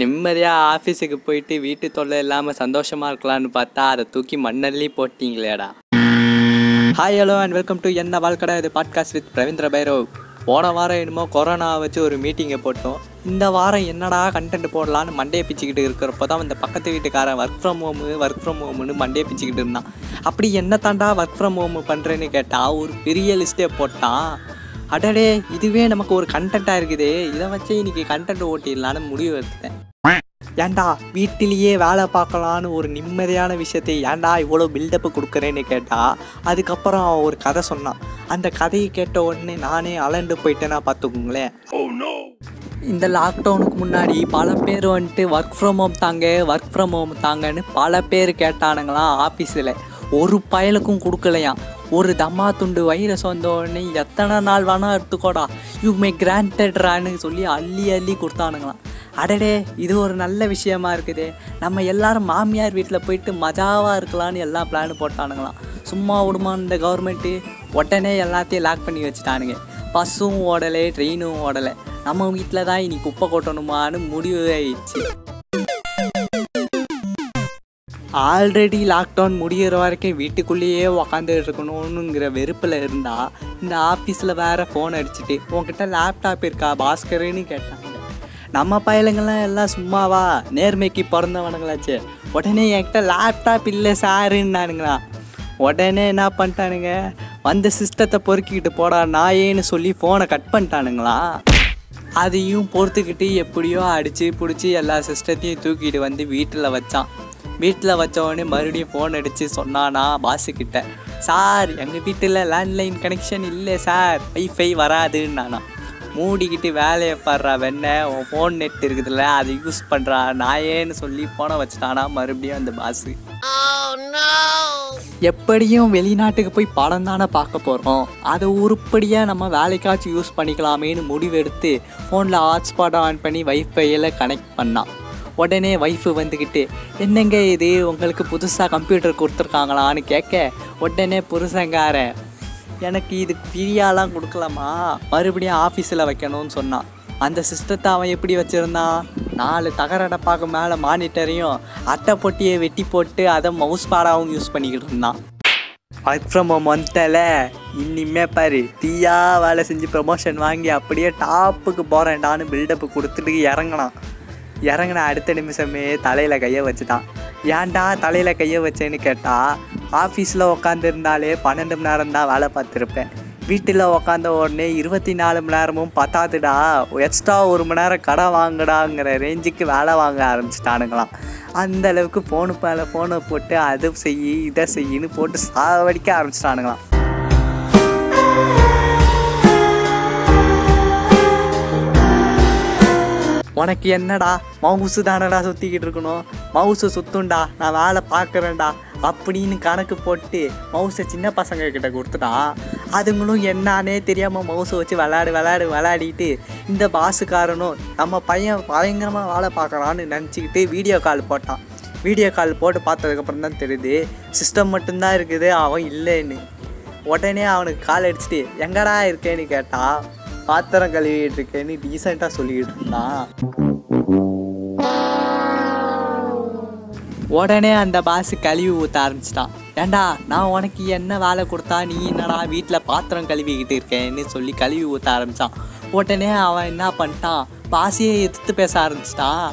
நிம்மதியாக ஆஃபீஸுக்கு போயிட்டு வீட்டு தொல்லை இல்லாமல் சந்தோஷமாக இருக்கலாம்னு பார்த்தா அதை தூக்கி மண்ணள்ளி போட்டிங்களேடா. Hi hello and welcome to என்ன வாழ்க்கடா? இது பாட்காஸ்ட் வித் பிரவீந்திர பைரவ். போன வாரம் என்னமோ கொரோனா வச்சு ஒரு மீட்டிங்கை போட்டோம். இந்த வாரம் என்னடா கண்டென்ட் போடலான்னு மண்டையை பிச்சுக்கிட்டு இருக்கிறப்போ தான் இந்த பக்கத்து வீட்டுக்காரன் work from home work from ஹோம்னு மண்டையை பிச்சுக்கிட்டு இருந்தான். அப்படி என்ன தாண்டா ஒர்க் ஃப்ரம் ஹோம் பண்ணுறேன்னு கேட்டால் ஒரு பெரிய லிஸ்ட்டே போட்டான். அடடே இதுவே நமக்கு ஒரு கண்டென்ட்டாக இருக்குது. இதை வச்சு இன்றைக்கி கண்டென்ட் ஓட்டிடலான்னு முடிவு எடுத்தேன் ஏன்டா வீட்டிலேயே வேலை பார்க்கலான்னு ஒரு நிம்மதியான விஷயத்தை ஏன்டா இவ்வளோ பில்டப்பு கொடுக்குறேன்னு கேட்டா அதுக்கப்புறம் அவன் ஒரு கதை சொன்னான். அந்த கதையை கேட்ட உடனே நானே அலண்டு போயிட்டேன்னா பார்த்துக்கோங்களேன். இந்த லாக்டவுனுக்கு முன்னாடி பல பேர் வந்துட்டு ஒர்க் ஃப்ரம் ஹோம் தாங்க ஒர்க் ஃப்ரம் ஹோம் தாங்கன்னு பல பேர் கேட்டானுங்களாம் ஆஃபீஸில் ஒரு பயலுக்கும் கொடுக்கலையாம். ஒரு தம்மா துண்டு வைரஸ் வந்த உடனே எத்தனை நாள் வேணா எடுத்துக்கோடா. யூ மே கிராண்டட்ரான்னு சொல்லி அள்ளி அள்ளி கொடுத்தானுங்களாம். அடடே இது ஒரு நல்ல விஷயமா இருக்குது. நம்ம எல்லாரும் மாமியார் வீட்டில் போயிட்டு மஜாவாக இருக்கலாம்னு எல்லா பிளான் போட்டானுங்களாம். சும்மா விடுமா இந்த கவர்மெண்ட்டு உடனே எல்லாத்தையும் லாக் பண்ணி வச்சுட்டானுங்க. பஸ்ஸும் ஓடலை ட்ரெயினும் ஓடலை. நம்ம வீட்டில் தான் இனி குப்பை கொட்டணுமான்னு முடிவு ஆயிடுச்சு. ஆல்ரெடி லாக்டவுன் முடிகிற வரைக்கும் வீட்டுக்குள்ளேயே உக்காந்துட்டு இருக்கணுங்கிற வெறுப்பில் இருந்தால் இந்த ஆஃபீஸில் வேறு ஃபோன் அடிச்சுட்டு உங்ககிட்ட லேப்டாப் இருக்கா பாஸ்கருன்னு கேட்டேன். நம்ம பயலுங்கள்லாம் எல்லாம் சும்மாவா? நேர்மைக்கு பிறந்தவனுங்களாச்சு. உடனே என்கிட்ட லேப்டாப் இல்லை சாருன்னானுங்களா உடனே என்ன பண்ணிட்டானுங்க? வந்த சிஸ்டத்தை பொறுக்கிக்கிட்டு போடா நாயேன்னு சொல்லி ஃபோனை கட் பண்ணிட்டானுங்களா? அதையும் பொறுத்துக்கிட்டு எப்படியோ அடித்து பிடிச்சி எல்லா சிஸ்டத்தையும் தூக்கிட்டு வந்து வீட்டில் வச்சான். வீட்டில் வச்சவொடனே மறுபடியும் ஃபோன் அடித்து சொன்னானா பாஸுக்கிட்ட சார் எங்கள் வீட்டில் லேண்ட்லைன் கனெக்ஷன் இல்லை சார் வைஃபை வராதுன்னானா. மூடிக்கிட்டு வேலையை பாடுறா வெண்ண உன் ஃபோன் நெட் இருக்குதுல்ல அதை யூஸ் பண்ணுறா நாயேன்னு சொல்லி ஃபோனை வச்சுட்டானா மறுபடியும் அந்த பாஸு எப்படியும் வெளிநாட்டுக்கு போய் படம் தானே பார்க்க போகிறோம் அதை உருப்படியாக நம்ம வேலைக்காச்சும் யூஸ் பண்ணிக்கலாமேன்னு முடிவெடுத்து ஃபோனில் ஹாட்ஸ்பாட் ஆன் பண்ணி வைஃபையில் கனெக்ட் பண்ணான் உடனே ஒய்ஃபு வந்துக்கிட்டு என்னங்க இது? உங்களுக்கு புதுசாக கம்ப்யூட்டர் கொடுத்துருக்காங்களான்னு கேட்க உடனே புருஷங்காரன் எனக்கு இது ஃப்ரீயாலாம் கொடுக்கலாமா மறுபடியும் ஆஃபீஸில் வைக்கணும்னு சொன்னான். அந்த சிஸ்டத்தை அவன் எப்படி வச்சுருந்தான்? நாலு தகரடப்பாக்கு மேலே மானிட்டரையும் அட்டை பொட்டியை வெட்டி போட்டு அதை மவுஸ் பாடாகவும் யூஸ் பண்ணிக்கிட்டு இருந்தான். ஒர்க் ஃப்ரம் ஹோம் வந்துட்டல இனிமே பாரு தீயா வேலை செஞ்சு ப்ரமோஷன் வாங்கி அப்படியே டாப்புக்கு போகிறேன்டான்னு பில்டப்பு கொடுத்துட்டு இறங்கினான். இறங்கின அடுத்த நிமிஷமே தலையில் கையை வச்சுட்டான். ஏன்டா தலையில் கையை வச்சேன்னு கேட்டால் ஆஃபீஸில் உக்காந்துருந்தாலே பன்னெண்டு மணி நேரம் தான் வேலை பார்த்துருப்பேன். வீட்டில் உக்காந்த உடனே இருபத்தி நாலு மணி நேரமும் பத்தாதுடா எக்ஸ்ட்ரா ஒரு மணி நேரம் கடை வாங்குடாங்கிற ரேஞ்சுக்கு வேலை வாங்க ஆரம்பிச்சிட்டானுங்களாம். அந்த அளவுக்கு ஃபோனு மேலே ஃபோனை போட்டு அதை செய் இதை செய்யின்னு போட்டு சாவடிக்க ஆரம்பிச்சிட்டானுங்களாம். உனக்கு என்னடா? மவுசு தானடா சுற்றிக்கிட்டு இருக்கணும். மவுசு சுத்துண்டா நான் வேலை பார்க்குறேன்டா. அப்படின்னு கணக்கு போட்டு மவுஸை சின்ன பசங்க கிட்ட கொடுத்துட்டான். அதுங்களும் என்னானே தெரியாமல் மவுஸை வச்சு விளையாடு விளையாடு விளையாடிட்டு இந்த பாஸுக்காரனும் நம்ம பையன் பயங்கரமாக வேலை பார்க்குறான்னு நினச்சிக்கிட்டு வீடியோ கால் போட்டான். வீடியோ கால் போட்டு பார்த்ததுக்கப்புறம் தான் தெரியுது சிஸ்டம் மட்டும்தான் இருக்குது அவன் இல்லைன்னு. உடனே அவனுக்கு கால் அடிச்சுட்டு எங்கடா இருக்கேன்னு கேட்டால் பாத்திரம் கழுவிட்டு இருக்கேன்னு டீசெண்டாக சொல்லிக்கிட்டு இருந்தான் உடனே அந்த பாஸ் கழுவி ஊற்ற ஆரம்பிச்சிட்டான். ஏண்டா நான் உனக்கு என்ன வேலை கொடுத்தா நீ என்னடா வீட்டில் பாத்திரம் கழுவிக்கிட்டு இருக்கேன்னு சொல்லி கழுவி ஊற்ற ஆரம்பித்தான் உடனே அவன் என்ன பண்ணிட்டான்? பாசியை எதிர்த்து பேச ஆரம்பிச்சிட்டான்.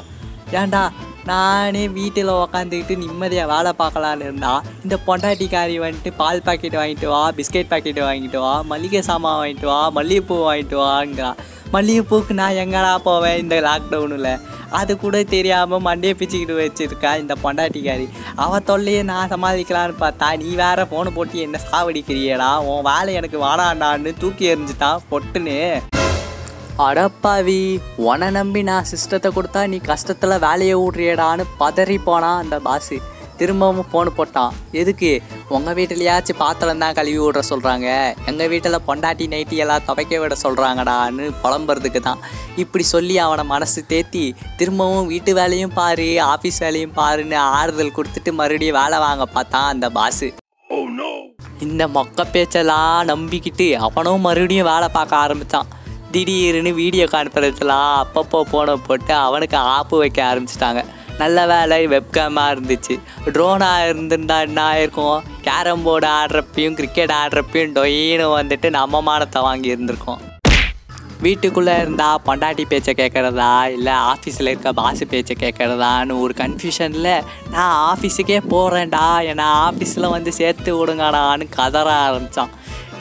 ஏண்டா நானே வீட்டில் உக்காந்துக்கிட்டு நிம்மதியாக வேலை பார்க்கலான்னு இருந்தா இந்த பொண்டாட்டிக்காரி வந்துட்டு பால் பாக்கெட் வாங்கிட்டு வா பிஸ்கெட் பாக்கெட் வாங்கிட்டு வா மளிகை சாமான் வாங்கிட்டு வா மல்லிகைப்பூ வாங்கிட்டு வாங்கிறா மல்லிகைப்பூக்கு நான் எங்கடா போவேன் இந்த லாக்டவுனில் அது கூட தெரியாமல் மண்டையை பிச்சுக்கிட்டு வச்சுருக்கா இந்த பொண்டாட்டிக்காரி. அவள் தொல்லையே நான் சமாளிக்கலான்னு பார்த்தா நீ வேற ஃபோனை போட்டு என்ன சாவடிக்கிறியடா? உன் வேலை எனக்கு வாடாண்டான்னு தூக்கி எறிஞ்சிட்டான் பொட்டுன்னு. அடப்பாவி உன நம்பி நான் சிஸ்டத்தை கொடுத்தா நீ கஷ்டத்தில் வேலையை விட்றியடான்னு பதறி போனான் அந்த பாஸு திரும்பவும் ஃபோன் போட்டான். எதுக்கு? உங்கள் வீட்டிலையாச்சும் பாத்திரம் தான் கழுவி விட்ற சொல்கிறாங்க எங்கள் வீட்டில் பொண்டாட்டி நைட்டி எல்லாம் துவைக்க விட சொல்கிறாங்கடான்னு புலம்புறதுக்கு தான். இப்படி சொல்லி அவனை மனசு தேத்தி திரும்பவும் வீட்டு வேலையும் பாரு ஆஃபீஸ் வேலையும் பாருன்னு ஆறுதல் கொடுத்துட்டு மறுபடியும் வேலை வாங்க பார்த்தான் அந்த பாஸு இந்த மொக்க பேச்செல்லாம் நம்பிக்கிட்டு அவனும் மறுபடியும் வேலை பார்க்க ஆரம்பித்தான் திடீர்னு வீடியோ கான்ஃபரன்ஸ்லாம் அப்பப்போ ஃபோனை போட்டு அவனுக்கு ஆப்பு வைக்க ஆரம்பிச்சிட்டாங்க. நல்ல வேலை வெப்கேமாக இருந்துச்சு. ட்ரோனாக இருந்துருந்தா என்ன ஆயிருக்கும்? கேரம் போர்டு ஆடுறப்பையும் கிரிக்கெட் ஆடுறப்பையும் டொயின்னு வந்துட்டு நம்ம மானத்தை வாங்கி இருந்திருக்கோம். வீட்டுக்குள்ளே இருந்தால் பொண்டாட்டி பேச்சை கேட்குறதா? இல்லை ஆஃபீஸில் இருக்க பாஸ் பேச்சை கேட்குறதான்னு ஒரு கன்ஃபியூஷனில் நான் ஆஃபீஸுக்கே போகிறேன்டா என்னை ஆஃபீஸில் வந்து சேர்த்து விடுங்கடான்னு கதற ஆரம்பித்தான்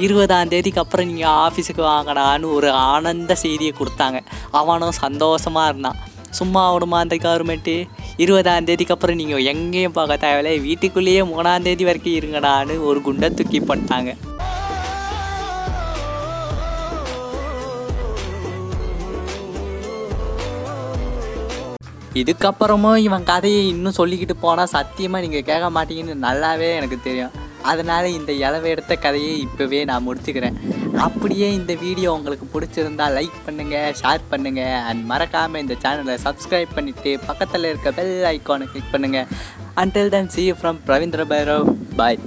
இருபதாம் தேதிக்கு அப்புறம் நீங்கள் ஆஃபீஸுக்கு வாங்கடான்னு ஒரு ஆனந்த செய்தியை கொடுத்தாங்க. அவனும் சந்தோஷமாக இருந்தான். சும்மா விடுமா அந்த கவர்மெண்ட்டு இருபதாம் தேதிக்கு அப்புறம் நீங்கள் எங்கேயும் பார்க்க தேவையில்லை. வீட்டுக்குள்ளேயே மூணாம் தேதி வரைக்கும் இருங்கடான்னு ஒரு குண்டை தூக்கி போட்டாங்க. இதுக்கப்புறமும் இவன் கதையை இன்னும் சொல்லிக்கிட்டு போனால் சத்தியமாக நீங்கள் கேட்க மாட்டீங்கன்னு நல்லாவே எனக்கு தெரியும். அதனால் இந்த இளவை எடுத்த கதையை இப்போவே நான் முடிச்சுக்கிறேன். அப்படியே இந்த வீடியோ உங்களுக்கு பிடிச்சிருந்தா லைக் பண்ணுங்கள் ஷேர் பண்ணுங்கள் அண்ட் மறக்காமல் இந்த சேனலை சப்ஸ்கிரைப் பண்ணிவிட்டு பக்கத்தில் இருக்க பெல் ஐக்கானை கிளிக் பண்ணுங்கள் until then see from Pravindra Bhairav bye